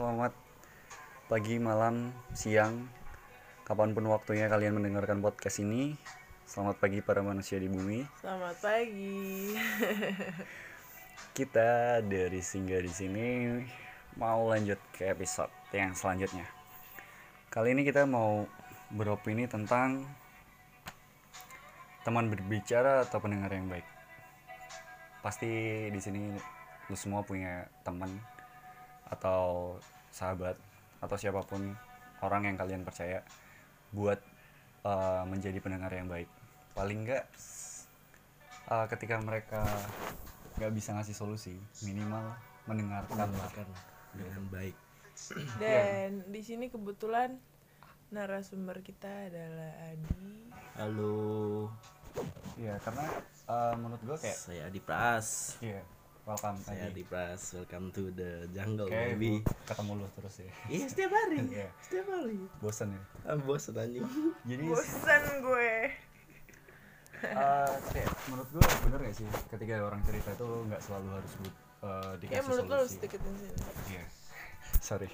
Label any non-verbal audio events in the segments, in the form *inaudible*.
selamat pagi, malam, siang, kapan pun waktunya kalian mendengarkan podcast ini. Selamat pagi para manusia di bumi. Selamat pagi. *laughs* Kita dari Singgah di sini mau lanjut ke episode yang selanjutnya. Kali ini kita mau beropini tentang teman berbicara atau pendengar yang baik. Pasti di sini lu semua punya teman atau sahabat atau siapa pun orang yang kalian percaya buat uh, menjadi pendengar yang baik paling enggak uh, ketika mereka nggak bisa ngasih solusi minimal mendengarkan lah dengan baik. Dan di sini kebetulan narasumber kita adalah Adi. Halo, iya karena uh, menurut gue kayak saya Adi Pras. iya welcome Saya tadi Adi Pras. Welcome to the jungle, kayak baby. ketemu lu terus ya *laughs* Iya setiap hari. Iya. Setiap hari. bosan ya Ah, bosan anjing. *laughs* jadi Bosan gue. uh, kayak menurut gue bener gak sih ketika orang cerita itu nggak selalu harus but, uh, Ya dikasih menurut lo harus solusi deketin sini. Iya. *laughs* Sorry.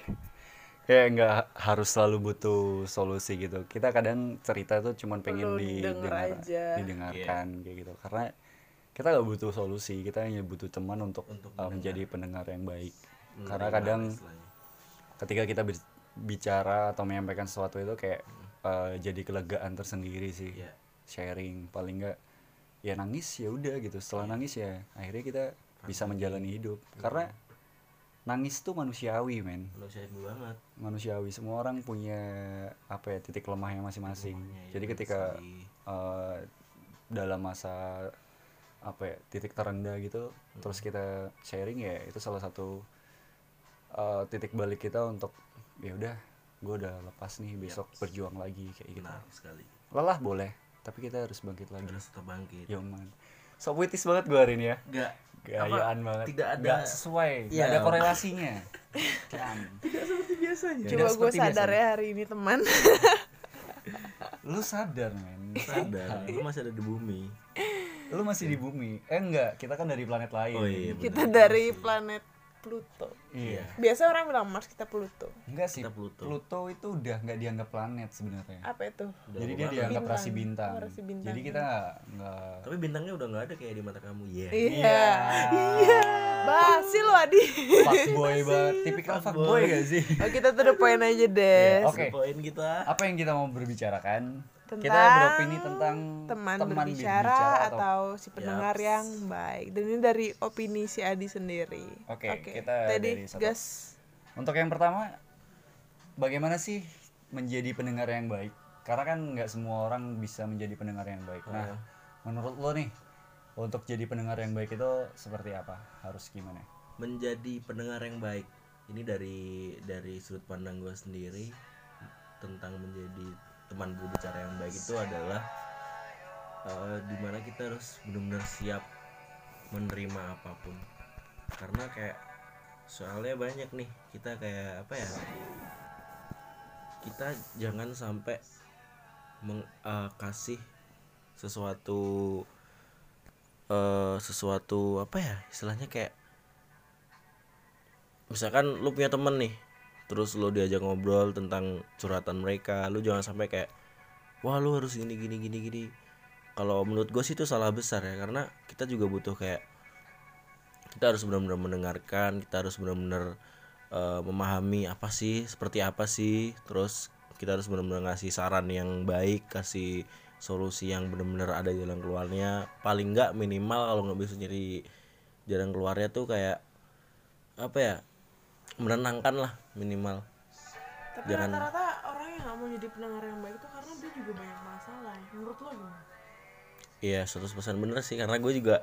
Kayak nggak harus selalu butuh solusi gitu. Kita kadang cerita tuh cuman pengen Perlu didengar didengar, aja. didengarkan kayak gitu. Karena kita nggak butuh solusi, kita hanya butuh teman untuk, Untuk uh, menjadi pendengar yang baik. Hmm, Karena kadang istilahnya? ketika kita bicara atau menyampaikan sesuatu itu kayak uh, jadi kelegaan tersendiri sih. Iya. Sharing paling nggak ya nangis ya udah gitu. Setelah nangis ya akhirnya kita bisa menjalani hidup. Karena nangis tuh manusiawi men manusia ibu banget. manusiawi semua orang punya apa ya titik lemahnya masing-masing ya, jadi ketika eh, dalam masa apa ya titik terendah gitu Hmm. terus kita sharing ya itu salah satu eh, titik balik kita untuk ya udah gue udah lepas nih besok berjuang lagi kayak gitu Benar sekali. lelah boleh tapi kita harus bangkit lagi Terus tetap bangkit. yo man so puitis banget gue hari ini ya Enggak. gayaan banget tidak ada- Nggak sesuai Iya. ada korelasinya *laughs* Kan. Tidak seperti biasanya. Coba gue sadar biasanya. ya hari ini teman. lu sadar men Sadar, lu masih ada di bumi. Lu masih di bumi eh enggak kita kan dari planet lain Oh iya. kita dari planet Pluto. iya Biasa orang bilang Mars kita Pluto. enggak sih Kita Pluto. Pluto itu udah nggak dianggap planet sebenarnya Apa itu? Udah jadi dia dianggap Bintang. rasi bintang. Oh, rasi bintang. jadi kita nggak Tapi bintangnya udah nggak ada kayak di mata kamu. Iya. Iya. Iya. Basi lo Adi. fuckboy *laughs* banget tipikal fuckboy gak sih Oh, kita to the point aja deh. Iya, Oke. Poin kita. apa yang kita mau berbicarakan kita Tentang beropini tentang teman, teman berbicara, atau atau si pendengar Yaps. yang baik. Dan ini dari opini si Adi sendiri. Oke, kita Tadi dari satu- gas. Untuk yang pertama, bagaimana sih menjadi pendengar yang baik? Karena kan nggak semua orang bisa menjadi pendengar yang baik. Nah, menurut lo nih, untuk jadi pendengar yang baik itu seperti apa? Harus gimana? menjadi pendengar yang baik ini dari dari sudut pandang gue sendiri tentang menjadi teman berbicara yang baik itu adalah eh, di mana kita harus benar-benar siap menerima apa pun. Karena kayak soalnya banyak nih kita kayak apa ya kita jangan sampai meng- eh, kasih sesuatu eh sesuatu apa ya istilahnya kayak misalkan lu punya temen nih terus lu diajak ngobrol tentang curhatan mereka lu jangan sampai kayak wah lu harus gini gini gini gini. Kalau menurut gue sih itu salah besar ya karena kita juga butuh kayak kita harus benar-benar mendengarkan kita harus benar-benar eh, memahami apa sih seperti apa sih terus kita harus benar-benar ngasih saran yang baik kasih solusi yang benar-benar ada jalan keluarnya. Paling nggak minimal kalau nggak bisa nyari jalan keluarnya tuh kayak apa ya menenangkan lah minimal Tapi Jangan- rata-rata orang yang gak mau jadi pendengar yang baik itu karena dia juga banyak masalah. Menurut lo gimana? iya 100% bener sih karena gue juga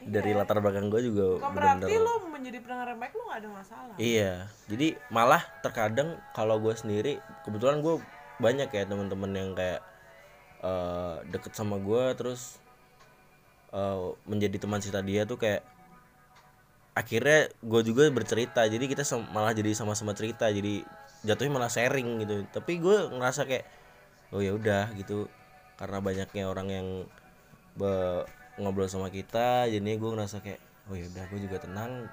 dari latar belakang gue juga Bukan bener-bener berarti lo menjadi pendengar yang baik lo gak ada masalah. Iya, jadi malah terkadang kalau gue sendiri kebetulan gue banyak ya teman-teman yang kayak eh, deket sama gue terus eh, menjadi teman cerita dia tuh kayak akhirnya gue juga bercerita. Jadi kita sem- malah jadi sama-sama cerita. Jadi jatuhnya malah sharing gitu. Tapi gue ngerasa kayak oh ya udah gitu. Karena banyaknya orang yang be- ngobrol sama kita jadinya gue ngerasa kayak oh ya udah gue juga tenang.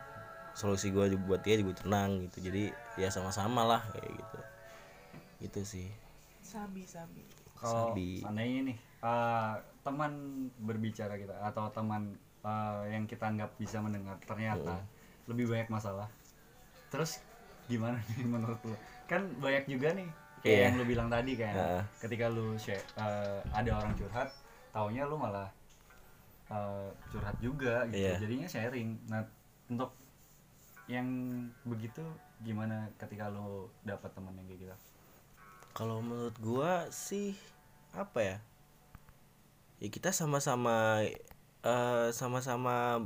Solusi gue buat dia juga tenang gitu. Jadi ya sama-sama lah kayak gitu. Gitu sih. Sabi sabi. Kalau Sabi. seandainya nih eh, teman berbicara kita atau teman eh, yang kita anggap bisa mendengar ternyata lebih banyak masalah. Terus gimana nih *laughs* menurut lu? Kan banyak juga nih kayak Iya. yang lu bilang tadi kan. Heeh. ketika lu share eh, ada orang curhat taunya lu malah eh, curhat juga gitu. Iya. jadinya sharing. Nah untuk yang begitu gimana ketika lu dapat teman yang kayak gitu? Kalau menurut gua sih apa ya? Ya kita sama-sama eh, sama-sama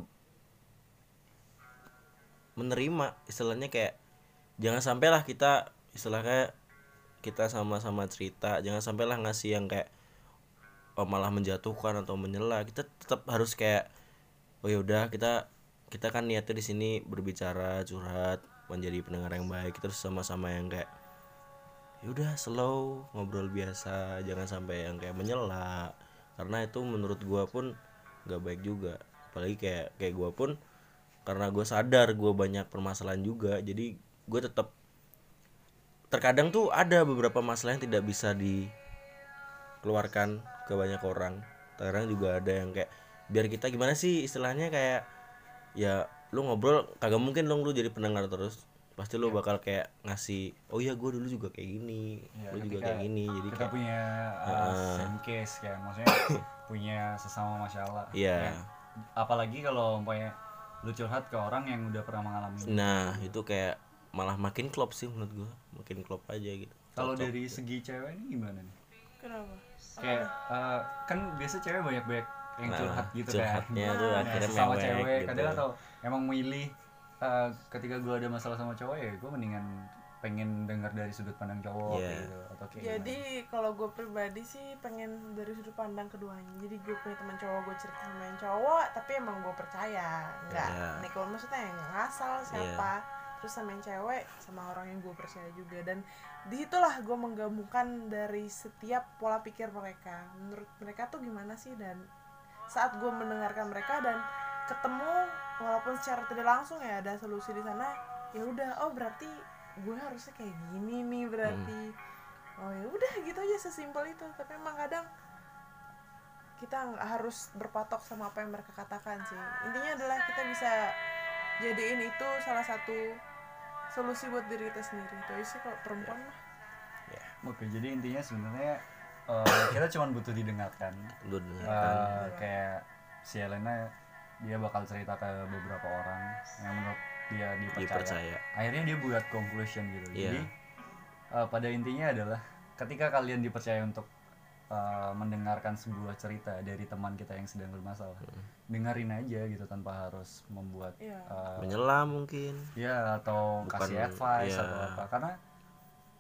menerima istilahnya kayak jangan sampailah kita istilahnya kita sama-sama cerita jangan sampailah ngasih yang kayak oh, malah menjatuhkan atau menyela. Kita tetap harus kayak oh ya udah kita kita kan niatnya di sini berbicara curhat menjadi pendengar yang baik. Terus sama-sama yang kayak yaudah slow ngobrol biasa jangan sampai yang kayak menyela. Karena itu menurut gua pun nggak baik juga. Apalagi kayak kayak gua pun karena gue sadar gue banyak permasalahan juga jadi gue tetap terkadang tuh ada beberapa masalah yang tidak bisa dikeluarkan ke banyak orang. Terkadang juga ada yang kayak biar kita gimana sih istilahnya kayak ya lu ngobrol kagak mungkin dong lu jadi pendengar terus pasti lu bakal kayak ngasih oh iya gue dulu juga kayak gini Ya, lu juga kayak gini jadi kita kayak punya uh, same case kan maksudnya *coughs* punya sesama masalah Iya. Ya, apalagi kalau umpamanya lu curhat ke orang yang udah pernah mengalami nah itu kayak malah makin klop sih menurut gua. Makin klop aja gitu. Kalau dari segi cewek ini gimana nih? Kenapa? Kayak uh, kan biasa cewek banyak banyak yang Nah, curhat gitu curhatnya kan tuh Nah, akhirnya mewek cewek gitu. kadang atau emang milih uh, ketika gue ada masalah sama cowok ya gue mendingan pengen dengar dari sudut pandang cowok Iya. kayak gitu atau kayak jadi kalau gue pribadi sih pengen dari sudut pandang keduanya. Jadi gue punya teman cowok gue cerita sama yang cowok tapi emang gue percaya. Nggak Iya. nih kalau maksudnya yang ngasal siapa. Terus sama yang cewek sama orang yang gue percaya juga. Dan di situlah gue menggabungkan dari setiap pola pikir mereka. Menurut mereka tuh gimana sih? Dan saat gue mendengarkan mereka dan ketemu walaupun secara tidak langsung ya ada solusi di sana ya udah oh berarti gue harusnya kayak gini nih berarti. Oh ya udah gitu aja sesimpel itu. Tapi emang kadang kita harus berpatok sama apa yang mereka katakan sih. Intinya adalah kita bisa jadiin itu salah satu solusi buat diri kita sendiri. Itu aja sih kalau perempuan mah. Oke, jadi intinya sebenarnya eh, kita cuma butuh didengarkan. lu Eh, kayak si Elena dia bakal cerita ke beberapa orang yang menurut dia dipercaya. dipercaya Akhirnya dia buat conclusion gitu. Iya. Jadi eh, pada intinya adalah ketika kalian dipercaya untuk eh, mendengarkan sebuah cerita dari teman kita yang sedang bermasalah, dengerin aja gitu tanpa harus membuat Iya. eh, menyela mungkin ya atau Bukan, kasih advice iya. atau apa karena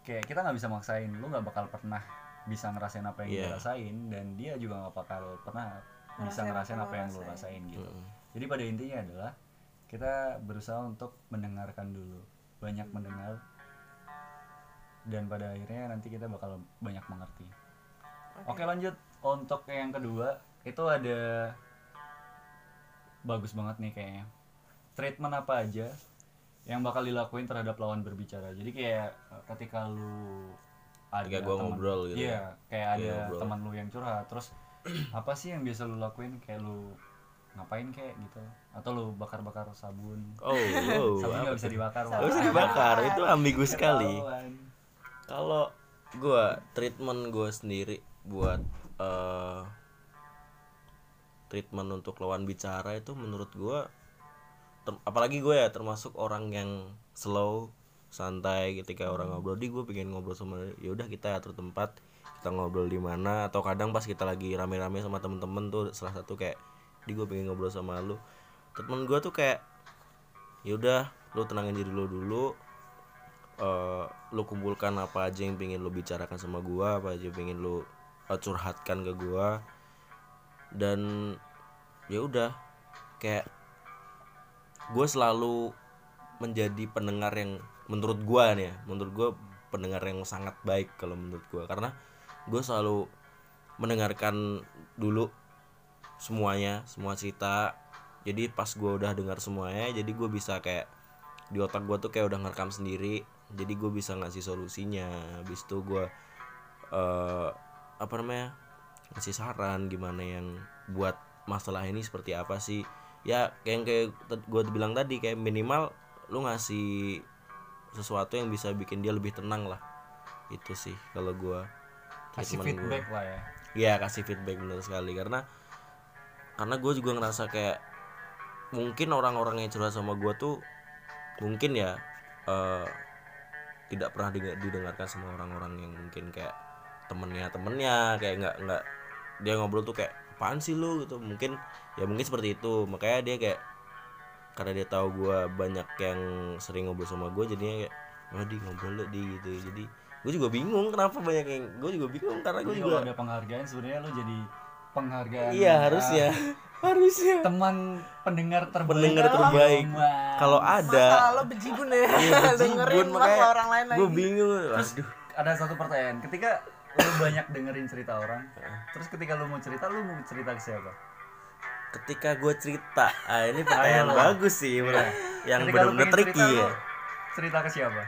kayak kita nggak bisa maksain lu nggak bakal pernah bisa ngerasain apa yang Iya. dia rasain dan dia juga nggak bakal pernah bisa Ngerasain ngerasain apa yang lo lu rasain. gitu. Mm. jadi pada intinya adalah kita berusaha untuk mendengarkan dulu. Banyak mendengar dan pada akhirnya nanti kita bakal banyak mengerti. Oke lanjut. Untuk yang kedua itu ada bagus banget nih kayaknya. Treatment apa aja yang bakal dilakuin terhadap lawan berbicara? Jadi kayak ketika lu ada Ketika gua teman- ngobrol gitu iya kayak ada Iya, ngobrol. teman lu yang curhat. Terus apa sih yang biasa lu lakuin? Kayak lu ngapain kayak gitu. Atau lu bakar-bakar sabun. Oh wow *laughs* sabun nggak bisa tuh? dibakar Nggak bisa dibakar itu ambigu sekali. Kalau gua treatment gua sendiri buat eh treatment untuk lawan bicara itu menurut gua ter- apalagi gue ya termasuk orang yang slow santai ketika orang ngobrol. Di gue pengen ngobrol sama ya udah kita atur tempat kita ngobrol di mana. Atau kadang pas kita lagi rame-rame sama temen-temen tuh salah satu kayak di gue pengen ngobrol sama lu. Temen gue tuh kayak ya udah lu tenangin diri lu dulu. Eh lu kumpulkan apa aja yang pengen lu bicarakan sama gua apa aja yang pengen lu eh, curhatkan ke gua. Dan ya udah kayak gue selalu menjadi pendengar yang menurut gua nih ya menurut gua pendengar yang sangat baik kalau menurut gua. Karena gue selalu mendengarkan dulu semuanya semua cerita. Jadi pas gua udah dengar semuanya jadi gue bisa kayak di otak gue tuh kayak udah ngerekam sendiri. Jadi gue bisa ngasih solusinya. Habis itu gue eh apa namanya ngasih saran gimana yang buat masalah ini seperti apa sih. Ya kayak yang kayak gue bilang tadi kayak minimal lu ngasih sesuatu yang bisa bikin dia lebih tenang lah. Itu sih kalau gue kasih feedback lah ya. Ya kasih feedback bener sekali. Karena karena gue juga ngerasa kayak mungkin orang-orang yang curhat sama gue tuh mungkin ya eh, tidak pernah didengarkan sama orang-orang yang mungkin kayak temennya temennya kayak nggak nggak dia ngobrol tuh kayak apaan sih lu? gitu. Mungkin ya mungkin seperti itu. Makanya dia kayak karena dia tahu gue banyak yang sering ngobrol sama gue jadinya kayak oh di ngobrol di gitu. Jadi gue juga bingung kenapa banyak yang gue juga bingung karena gue juga kalau ada penghargaan sebenarnya lu jadi penghargaan Iya harusnya. *laughs* Harusnya. Teman pendengar terbaik. Pendengar terbaik. Wah. Kalau Masa ada lo bejibun ya? Iya, *laughs* dengerin bejibun, masalah orang lain lagi. gue bingung. Aduh, ada satu pertanyaan. Ketika lu banyak dengerin cerita orang terus ketika lu mau cerita lu mau cerita ke siapa ketika gue cerita, ah ini pertanyaan bagus sih, bro. yang benar-benar cerita, tricky lu ya. cerita ke siapa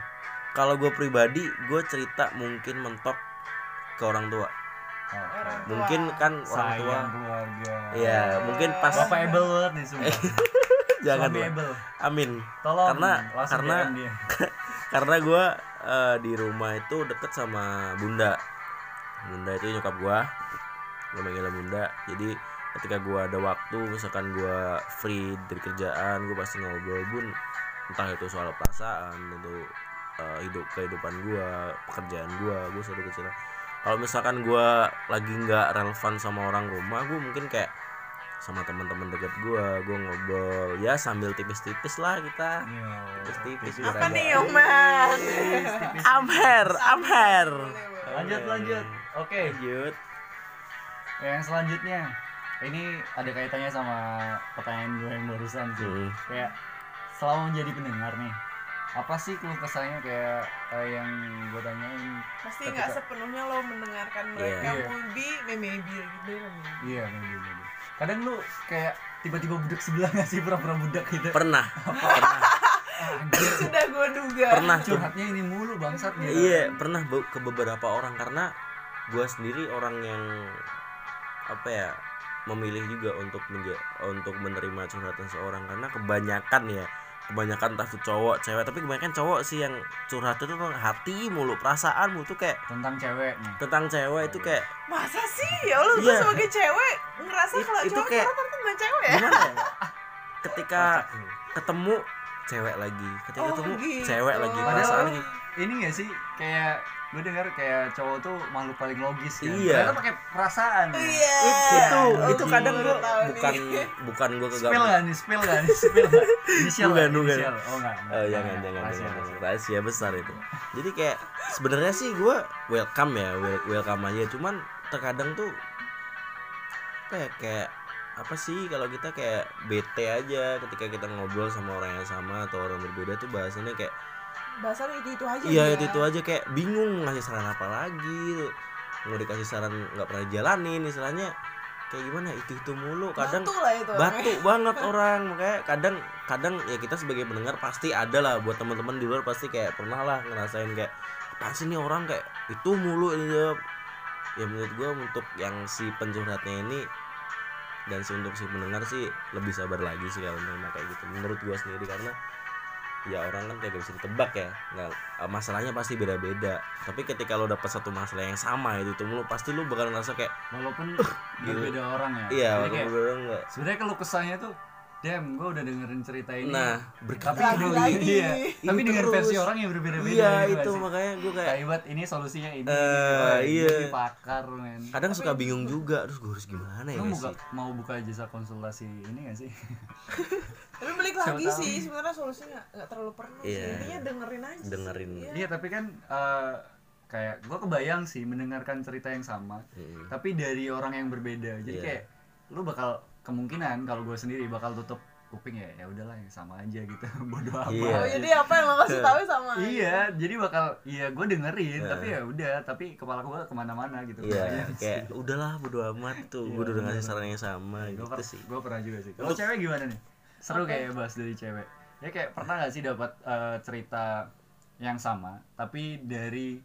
Kalau gue pribadi, gue cerita mungkin mentok ke orang tua. Oh, Orang tua. Mungkin kan orang tua, keluarga iya mungkin pas bapak able banget nih semua *laughs* jangan Suami lah. able Amin. tolong Karena- karena- *laughs* karena gue di rumah itu deket sama bunda bunda itu nyokap gue gue manggilnya bunda jadi ketika gue ada waktu misalkan gue free dari kerjaan gue pasti ngobrol bun entah itu soal perasaan itu eh, hidup kehidupan gue pekerjaan gue gue selalu kecil. Kalau misalkan gue lagi nggak relevan sama orang rumah gue mungkin kayak sama teman-teman deket gue gue ngobrol ya sambil tipis-tipis lah kita. Tipis-tipis apa nih Oman I'm here. lanjut lanjut. Oke. Lanjut. yang selanjutnya ini ada kaitannya sama pertanyaan gue yang barusan sih. Hmm. kayak selama menjadi pendengar nih apa sih keluh kesahnya? Kayak eh, yang gue tanyain pasti Ketika- nggak sepenuhnya lo mendengarkan mereka. Iya. maybe maybe gitu maybe. iya maybe, maybe. kadang lu kayak tiba-tiba budak sebelah nggak sih? Pura-pura budak gitu. Pernah, *laughs* pernah, Anjir, *laughs* sudah gue duga. Pernah tuh. curhatnya ini mulu bangsat gitu. Iya, pernah ke beberapa orang. Karena gue sendiri orang yang apa ya memilih juga untuk menja- untuk menerima curhatan seorang. Karena kebanyakan ya kebanyakan entah itu cowok cewek tapi kebanyakan cowok sih yang curhat itu tuh hati mulu perasaanmu tuh kayak tentang ceweknya. tentang cewek itu kayak masa sih? Ya lo gue Iya. sebagai cewek ngerasa It- kalau itu cowok kayak- tentang cewek ya? gimana ya? *laughs* Ketika ketemu cewek lagi ketika Oh, ketemu gitu. cewek lagi Padahal perasaan lagi ini gak sih kayak gue dengar kayak cowok tuh makhluk paling logis kan Iya. Ternyata pakai perasaan ya. iya itu Oh, itu gila, kadang gua tahu nih. bukan bukan gua Spill gak nih, spill gak nih, spill gak? Inisial Bukan, gak? bukan. Inisial. Oh enggak. enggak. Oh jangan Enggak, jangan rahasia, jangan rahasia. rahasia besar itu. Jadi kayak sebenarnya sih gua welcome ya wel- welcome aja cuman terkadang tuh apa ya kayak apa sih kalau kita kayak bete aja ketika kita ngobrol sama orang yang sama atau orang berbeda tuh bahasannya kayak bahasannya itu itu aja iya itu itu aja kayak bingung ngasih saran apa lagi mau dikasih saran nggak pernah jalanin istilahnya. Kayak gimana itu itu mulu. Kadang batu lah itu. batu *laughs* banget orang. Makanya kadang kadang ya kita sebagai pendengar pasti ada lah. Buat teman-teman di luar pasti kayak pernah lah ngerasain kayak apa sih nih orang? Kayak itu mulu ini jawab ya menurut gua untuk yang si pencurhatnya ini dan si untuk si pendengar sih lebih sabar lagi sih kalau menerima kayak gitu menurut gua sendiri. Karena ya orang kan kayak gak bisa ditebak ya nggak eh, masalahnya pasti beda-beda tapi ketika lo dapet satu masalah yang sama itu itu mulu pasti lo bakal ngerasa kayak Walaupun Gila. berbeda orang ya. iya nggak sebenarnya kalau kesahnya tuh Damn, gue udah dengerin cerita ini. nah tapi berkali-kali Lagi-lagi. *laughs* iya, tapi Itu dengan terus. versi orang yang berbeda-beda. iya gitu itu sih? makanya gue kayak Kayak Ibat, ini solusinya ini. Eh, Wah, iya. Ini pakar men. kadang suka bingung juga terus gue harus gimana ya Lu buka, sih mau buka jasa konsultasi ini gak sih? *laughs* tapi balik lagi tahu. sih sebenarnya solusinya nggak- terlalu perlu Iya. sih intinya dengerin aja sih. Dengerin. Iya. Iya tapi kan eh, kayak gue kebayang sih mendengarkan cerita yang sama, Mm-mm. tapi dari orang yang berbeda. Jadi Iya. kayak lu bakal kemungkinan kalau gue sendiri bakal tutup kuping ya ya udahlah yang sama aja gitu *laughs* bodoh amat. Iya. oh jadi apa yang lo kasih tahu sama aja. Iya, jadi bakal iya gue dengerin, Iya. tapi ya udah, tapi kepala gue ke mana-mana gitu. iya *laughs* kayak udahlah bodo amat tuh gue Iya, udah ngasih saran yang sama gue gitu sih pernah juga sih. Kalau cewek gimana nih? Seru Apa? kayak bahas dari cewek. ya kayak pernah gak sih dapat eh, cerita yang sama tapi dari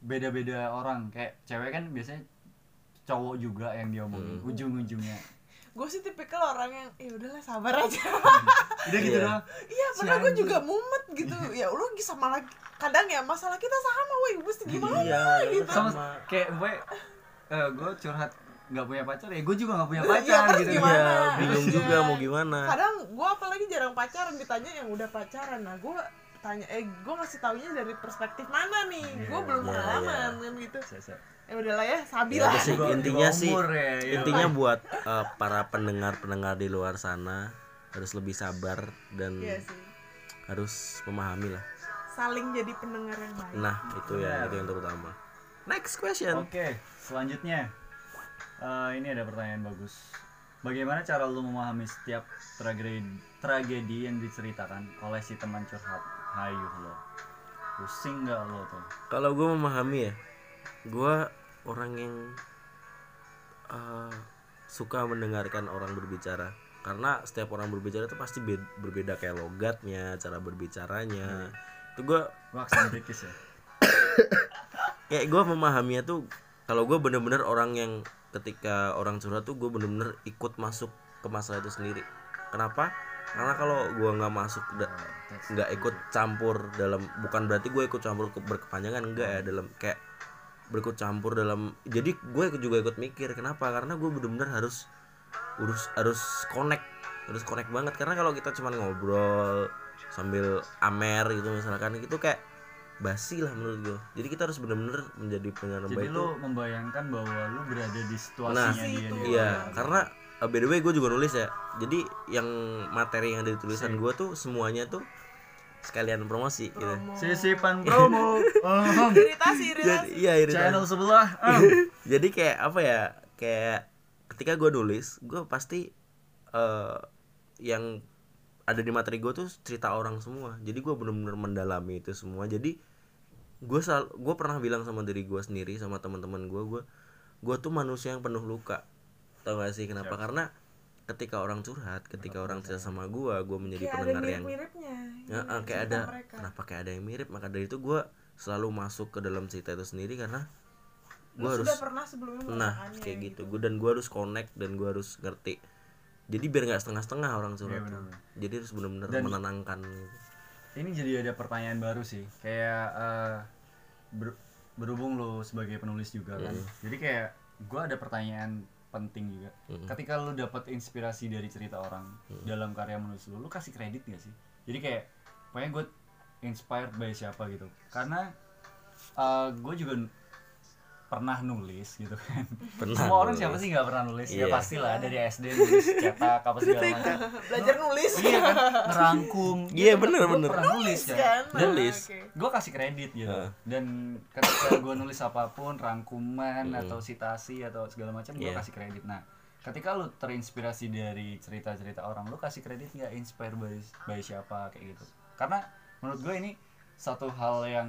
beda-beda orang kayak cewek kan biasanya cowok juga yang diomongin Hmm. ujung-ujungnya gue sih tipikal orang yang ya udahlah sabar aja *laughs* udah gitu Iya. doang iya Si pernah gue juga mumet gitu *laughs* ya lu sama lagi kadang ya masalah kita sama woi mesti gimana iya gitu. sama kayak gue eh, gue curhat nggak punya pacar ya gue juga nggak punya Iya, pacar terus gitu. gimana? iya bingung Iya. juga mau gimana. Kadang gue apalagi jarang pacaran ditanya yang udah pacaran. Nah gue tanya eh gue ngasih taunya dari perspektif mana nih? Iya, gue belum iya, pengalaman kan gitu. Saya- saya- ya udahlah ya sabi Ya, sih intinya sih ya, ya. intinya buat eh, para pendengar-pendengar di luar sana harus lebih sabar dan iya sih. harus memahami lah. Saling jadi pendengar yang baik. Nah itu ya itu yang terutama. Next question. Oke, selanjutnya Eh, ini ada pertanyaan bagus. Bagaimana cara lu memahami setiap tragedi tragedi yang diceritakan oleh si teman curhat? Hayu lo. Pusing nggak lo tuh? kalau gue memahami ya gue orang yang eh, suka mendengarkan orang berbicara karena setiap orang berbicara itu pasti be- berbeda kayak logatnya cara berbicaranya itu gue ya. *coughs* kayak gue memahaminya tuh kalau gue bener-bener orang yang ketika orang curhat tuh gue bener-bener ikut masuk ke masalah itu sendiri. Kenapa? Karena kalau gue nggak masuk nggak ikut campur dalam bukan berarti gue ikut campur ke berkepanjangan enggak ya dalam kayak berikut campur dalam jadi gue juga ikut mikir kenapa? Karena gue bener-bener harus urus harus connect harus connect banget. Karena kalau kita cuma ngobrol sambil amer gitu misalkan itu kayak basi lah menurut gue jadi kita harus bener-bener menjadi pendengar Jadi baik lu membayangkan bahwa lu berada di situasinya Nah, dia itu. iya karena uh, by the way gue juga nulis ya jadi yang materi yang ada di tulisan gue tuh semuanya tuh sekalian promosi gitu Promo. Sisipan promo. *laughs* Oh, iritasi jadi iritasi iya iritasi. channel sebelah. Oh. *laughs* jadi kayak apa ya kayak ketika gue nulis gue pasti eh yang ada di materi gue tuh cerita orang semua. Jadi gue bener-bener mendalami itu semua. Jadi gue sal gue pernah bilang sama diri gue sendiri sama teman-teman gue gue gue tuh manusia yang penuh luka. Tau gak sih kenapa? Karena ketika orang curhat ketika orang cerita sama gue gue menjadi kayak ada pendengar yang mirip-miripnya Ya, kayak ada mereka. kenapa kayak ada yang mirip? Maka dari itu gue selalu masuk ke dalam cerita itu sendiri karena gue harus sudah pernah sebelumnya nah kayak gitu. gue dan gue harus connect dan gue harus ngerti jadi biar nggak setengah-setengah orang curhat Iya, tuh. bener-bener. jadi harus benar-benar menenangkan. gitu. ini jadi ada pertanyaan baru sih. Kayak eh, ber- berhubung lo sebagai penulis juga kan. Jadi kayak gue ada pertanyaan penting juga. Ketika lo dapat inspirasi dari cerita orang dalam karya menulis lo lo kasih kredit gak sih? Jadi kayak pokoknya gue inspired by siapa gitu. Karena gue juga pernah nulis gitu kan. Pernah semua orang nulis. siapa sih nggak pernah nulis? Ya Iya. pastilah dari SD nulis cetak apa segala macam. Belajar nulis. Iya kan ngerangkum *laughs* Iya, Gitu, bener, bener. pernah nulis kan. kan? Nah, Nulis. oke. gue kasih kredit gitu. Dan ketika gue nulis apa pun rangkuman atau citasi atau segala macam gue Iya. kasih kredit. Nah ketika lu terinspirasi dari cerita-cerita orang lu kasih kredit nggak? Inspire by, by siapa? Kayak gitu. Karena menurut gue ini satu hal yang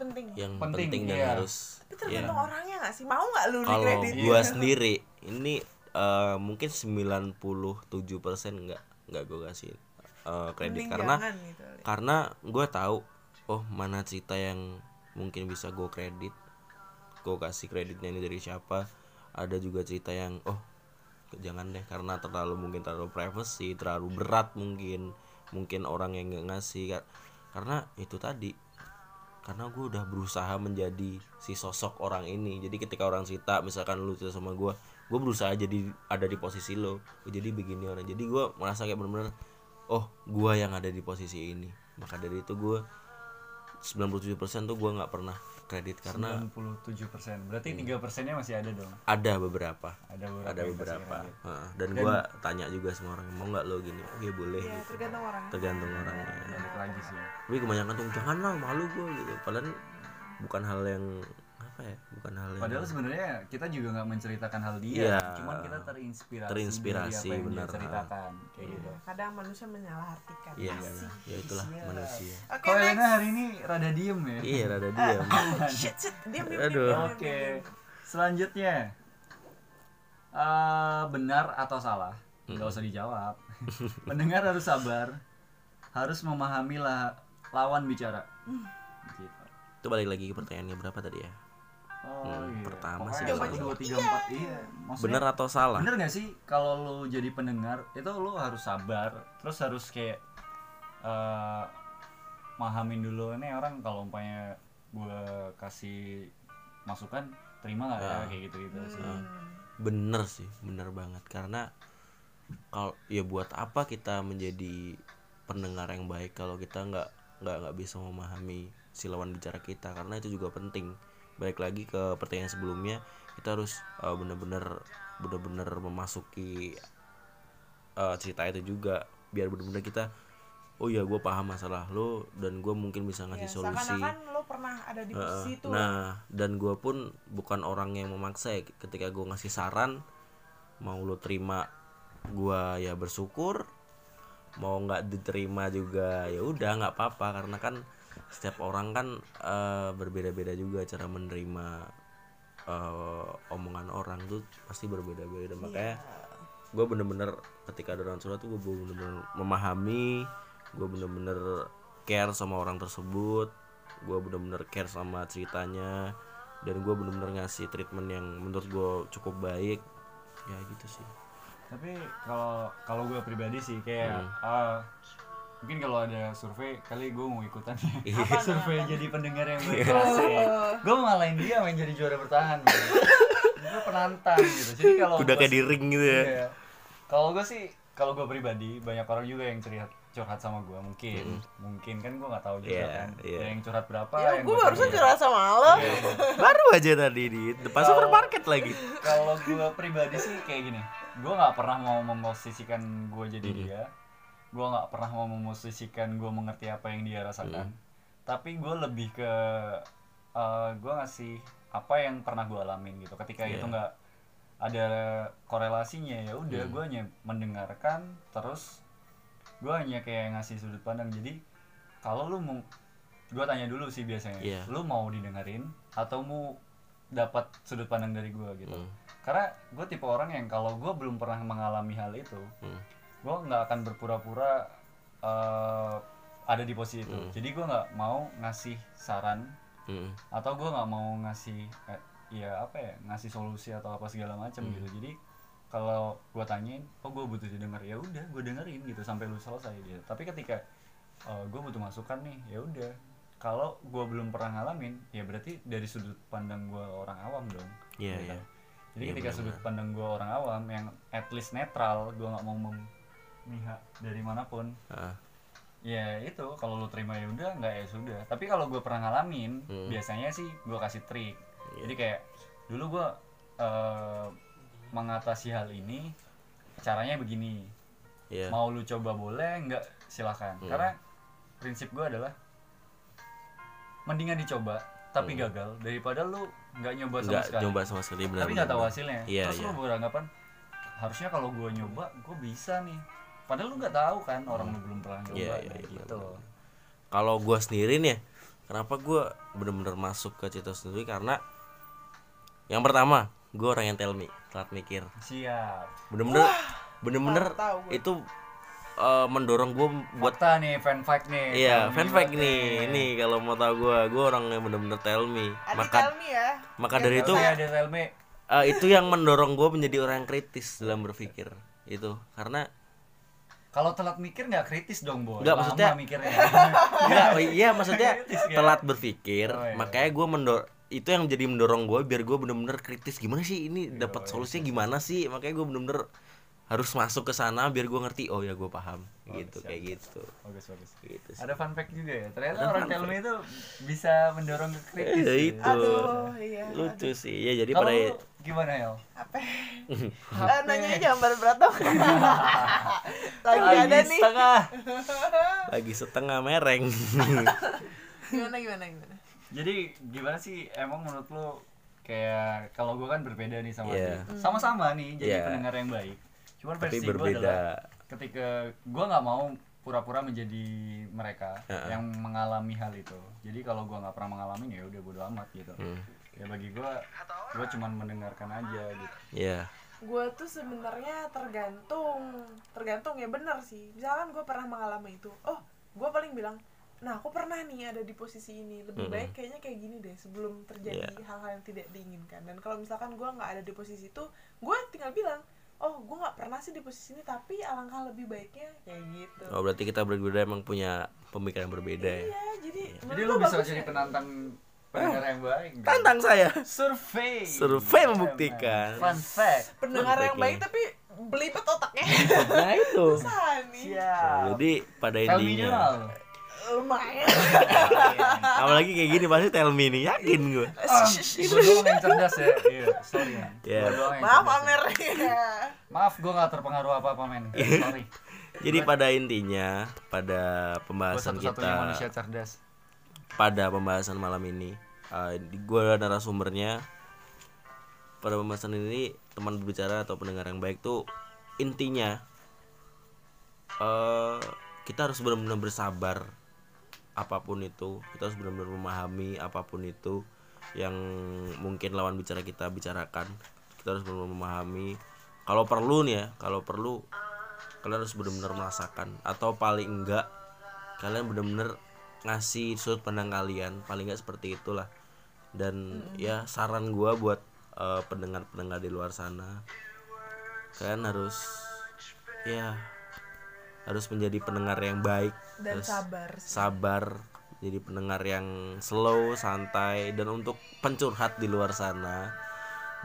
penting. Yang Penting, penting, dan iya. harus tapi tergantung ya. orangnya nggak sih? Mau nggak lu di kalau gue *laughs* sendiri ini eh, mungkin 97% nggak nggak gue kasih eh, kredit. Mending karena gitu. karena gue tahu oh mana cerita yang mungkin bisa gue kredit. Gue kasih kreditnya ini dari siapa. Ada juga cerita yang oh jangan deh karena terlalu mungkin terlalu privacy terlalu berat mungkin. Mungkin orang yang nggak ngasih Ka- karena itu tadi karena gue udah berusaha menjadi si sosok orang ini. Jadi ketika orang cerita misalkan lu cerita sama gue gue berusaha jadi ada di posisi lo jadi begini orang. Jadi gue merasa kayak bener-bener oh gue yang ada di posisi ini. Maka dari itu gue 97% tuh gue nggak pernah kredit karena 97% berarti tiga persennya masih ada dong? Ada beberapa. Ada beberapa ada beberapa. Heeh, dan gue tanya juga sama orang mau nggak lo gini? Oh ya boleh. Ya gitu. tergantung orang. Tergantung orangnya balik lagi sih tapi kebanyakan tuh jangan lah malu gue gitu. Padahal bukan hal yang apa ya bukan hal yang Padahal sebenarnya kita juga nggak menceritakan hal dia, Iya. cuman kita terinspirasi, Terinspirasi, apa yang benar. dia ceritakan kayak gitu. kadang manusia menyalahartikan iya Asik. ya itulah manusia oke Kok Elena hari ini rada diem ya? iya rada shit shit diam Aduh. diam, diam, Oke, diam. selanjutnya Eh, benar atau salah? Nggak usah dijawab. *laughs* Pendengar harus sabar harus memahami lah lawan bicara gitu itu balik lagi ke pertanyaannya berapa tadi ya oh Hmm, iya. pertama Pokoknya sih satu, dua tiga empat iya. Maksudnya bener atau salah? Bener gak sih kalau lu jadi pendengar itu lu harus sabar terus harus kayak eh mahamin dulu nih orang kalau umpamanya gue kasih masukan terima nggak ya? Ah. kayak gitu gitu sih. Hmm. bener sih bener banget. Karena kalau ya buat apa kita menjadi pendengar yang baik kalau kita nggak nggak nggak bisa memahami si lawan bicara kita? Karena itu juga penting balik lagi ke pertanyaan sebelumnya kita harus uh, bener-bener bener-bener memasuki uh, cerita itu juga biar bener-bener kita oh ya gue paham masalah lo dan gue mungkin bisa ngasih Ya, solusi lo pernah ada di posisi itu Nah, dan gue pun bukan orang yang memaksa ya. Ketika gue ngasih saran, mau lo terima, gue ya bersyukur. Mau nggak diterima juga ya udah nggak apa-apa karena kan setiap orang kan eh, berbeda-beda juga cara menerima eh, omongan orang tuh pasti berbeda-beda. Makanya gue bener-bener ketika ada orang curhat tuh gue bener-bener memahami gue bener-bener care sama orang tersebut gue bener-bener care sama ceritanya dan gue bener-bener ngasih treatment yang menurut gue cukup baik. Ya gitu sih. Tapi kalau kalau gue pribadi sih kayak Hmm. ah, mungkin kalau ada survei kali gue mau ikutan Iya. *laughs* ya survei jadi pendengar yang baik gue mau ngalahin dia main jadi juara bertahan gitu. gue penantang gitu jadi kalau udah kayak di ring gitu ya Iya. Kalau gue sih, kalau gue pribadi banyak orang juga yang curhat curhat sama gue mungkin, mungkin kan gue nggak tahu juga Iya, kan. iya. Ada yang curhat berapa? ya yang gue gua barusan curhat. sama lo Iya, iya. baru aja tadi di depan supermarket lagi Kalau gue pribadi sih kayak gini, gue nggak pernah mau memposisikan gue jadi dia, gue nggak pernah mau memposisikan gue mengerti apa yang dia rasakan, tapi gue lebih ke eh, gue ngasih apa yang pernah gue alamin gitu. Ketika itu Iya. nggak ada korelasinya ya udah gue hanya mendengarkan terus gue hanya kayak ngasih sudut pandang jadi kalau lu mau gue tanya dulu sih biasanya Iya. lu mau didengerin atau mau dapat sudut pandang dari gue gitu Hmm. karena gue tipe orang yang kalau gue belum pernah mengalami hal itu Hmm. Gue nggak akan berpura-pura eh, ada di posisi itu Hmm. jadi gue nggak mau ngasih saran Hmm. atau gue nggak mau ngasih eh, ya apa ya ngasih solusi atau apa segala macam Hmm. gitu jadi kalau gue tanyain oh gue butuh didengar ya udah gue dengerin gitu sampai lu selesai gitu tapi ketika gue butuh masukan nih ya udah kalau gue belum pernah ngalamin ya berarti dari sudut pandang gue orang awam dong Iya, gitu. iya. jadi Iya, ketika sudut pandang gue orang awam yang at least netral gue nggak mau memihak dari mana pun Ah, ya itu kalau lu terima ya udah nggak ya sudah tapi kalau gue pernah ngalamin Hmm. biasanya sih gue kasih trik Iya. jadi kayak dulu gue eh, mengatasi hal ini caranya begini Iya. mau lu coba boleh nggak silahkan Hmm. karena prinsip gue adalah mendingan dicoba tapi gagal daripada lu nggak nyoba sama Hmm. nggak sekali nyoba sama sekali benar tapi nggak tahu hasilnya Iya, terus iya. lu beranggapan harusnya kalau gue nyoba gue bisa nih padahal lu nggak tahu kan orang lu belum pernah Iya, nah, iya, iya, gitu. kalau gue sendiri nih ya, kenapa gue bener-bener masuk ke cerita sendiri? Karena yang pertama gue orang yang tell me telat mikir. Siap. Bener-bener bener-bener itu eh, mendorong gue buat Fakta nih fan fact nih iya fan fact nih ini kalau mau tahu gue gue orang yang bener-bener tell me. Adi maka tell me ya? maka dari itu tell me. eh, itu yang mendorong gue menjadi orang yang kritis dalam berpikir itu karena kalau telat mikir nggak kritis dong boy. Nggak, Lama maksudnya- mikirnya. *laughs* Enggak, oh iya maksudnya Kritis, ya? telat berpikir. Oh, iya. Makanya gue mendor itu yang jadi mendorong gue biar gue bener-bener kritis. Gimana sih ini? Iya, dapat iya, solusinya gimana sih? Makanya gue bener-bener harus masuk ke sana biar gue ngerti oh ya gue paham. Oh, gitu siap, kayak gitu. Bagus bagus. Gitu sih. ada fun fact juga ya? Ternyata Ada orang me itu bisa mendorong ke kritis Eh, ya. itu. Aduh iya lucu sih. Ya jadi kalau pada lu gimana ya apa Eh, nanya jangan berat-berat dong. *laughs* Lagi ada nih. setengah. *laughs* Lagi setengah mereng. *laughs* Gimana gimana gimana? Jadi gimana sih? Emang menurut lu kayak kalau gua kan berbeda nih sama Iya. dia sama-sama nih jadi Iya. pendengar yang baik. Cuman tapi versi gua berbeda. adalah ketika gua nggak mau pura-pura menjadi mereka Heeh. yang mengalami hal itu. Jadi kalau gua nggak pernah mengalami ya udah bodo amat gitu. Hmm, ya bagi gua gua cuman mendengarkan aja gitu. Ya gue tuh sebenarnya tergantung tergantung ya bener sih. Misalkan gue pernah mengalami itu oh gue paling bilang nah aku pernah nih ada di posisi ini lebih baik kayaknya kayak gini deh sebelum terjadi Iya. hal-hal yang tidak diinginkan. Dan kalau misalkan gue nggak ada di posisi itu gue tinggal bilang oh gue nggak pernah sih di posisi ini tapi alangkah lebih baiknya kayak gitu. Oh berarti kita berdua emang punya pemikiran berbeda ya? Iya jadi Jadi menurut lu gua bisa jadi ya. Pendengar yang baik. tantang saya Survei. Survei membuktikan. Fun fact. pendengar yang baik tapi belibet otaknya nah itu susah nih Siap. jadi pada intinya lumayan *laughs* apalagi kayak gini pasti tell me nih yakin gue Ah, gue doang yang cerdas ya. Iya, sorry. Iya. Yang maaf ya. Amer ya. *laughs* Maaf, gue gak terpengaruh apa-apa men. Sorry. jadi pada intinya pada Gue pembahasan satu-satunya manusia kita cerdas. Pada pembahasan malam ini. Uh, gue narasumbernya. Pada pembahasan ini teman berbicara atau pendengar yang baik tuh intinya eh kita harus benar-benar bersabar apa pun itu. Kita harus benar-benar memahami apa pun itu yang mungkin lawan bicara kita bicarakan. Kita harus benar-benar memahami. Kalau perlu nih ya kalau perlu kalian harus benar-benar merasakan. Atau paling enggak kalian benar-benar ngasih sudut pandang kalian paling enggak seperti itulah. Dan ya saran gua buat eh, pendengar-pendengar di luar sana kalian harus ya harus menjadi pendengar yang baik dan harus sabar sih. sabar jadi pendengar yang slow santai dan untuk pencurhat di luar sana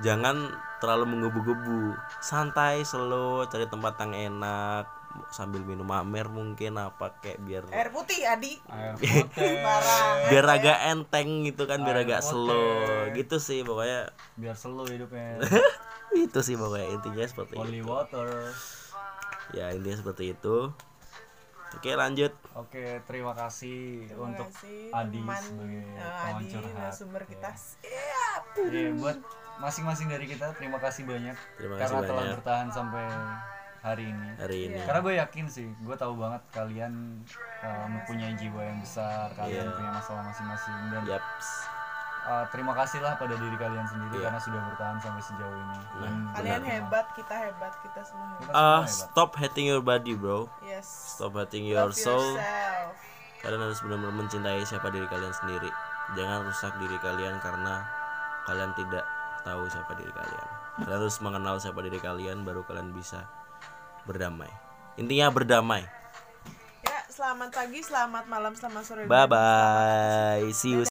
jangan terlalu menggebu-gebu. Santai slow cari tempat yang enak sambil minum amer mungkin apa kayak biar air putih Adi Air *laughs* putih. Parah. biar agak enteng gitu kan biar Air agak putih. slow gitu sih pokoknya Biar slow hidupnya. *laughs* itu sih pokoknya intinya seperti Holy itu water. ya intinya seperti itu oke lanjut Oke, terima kasih Terima untuk kasih, Adi teman sebagai teman Adi Ya. kita siap Iya, buat masing-masing dari kita terima kasih banyak Terima karena kasih telah banyak. bertahan sampai hari ini. hari ini Karena gue yakin sih, gue tahu banget kalian uh, mempunyai jiwa yang besar, kalian Iya. punya masalah masing-masing dan yaps uh, terima kasihlah pada diri kalian sendiri Iya. karena sudah bertahan sampai sejauh ini. Dan kalian Benar. hebat kita hebat kita semua hebat Kita ah semua hebat. stop hating your body bro yes stop hating your Love soul yourself. kalian harus benar-benar mencintai siapa diri kalian sendiri jangan rusak diri kalian karena kalian tidak tahu siapa diri kalian kalian harus mengenal siapa diri kalian baru kalian bisa berdamai. Intinya berdamai. Ya selamat pagi selamat malam selamat sore. Bye bye see you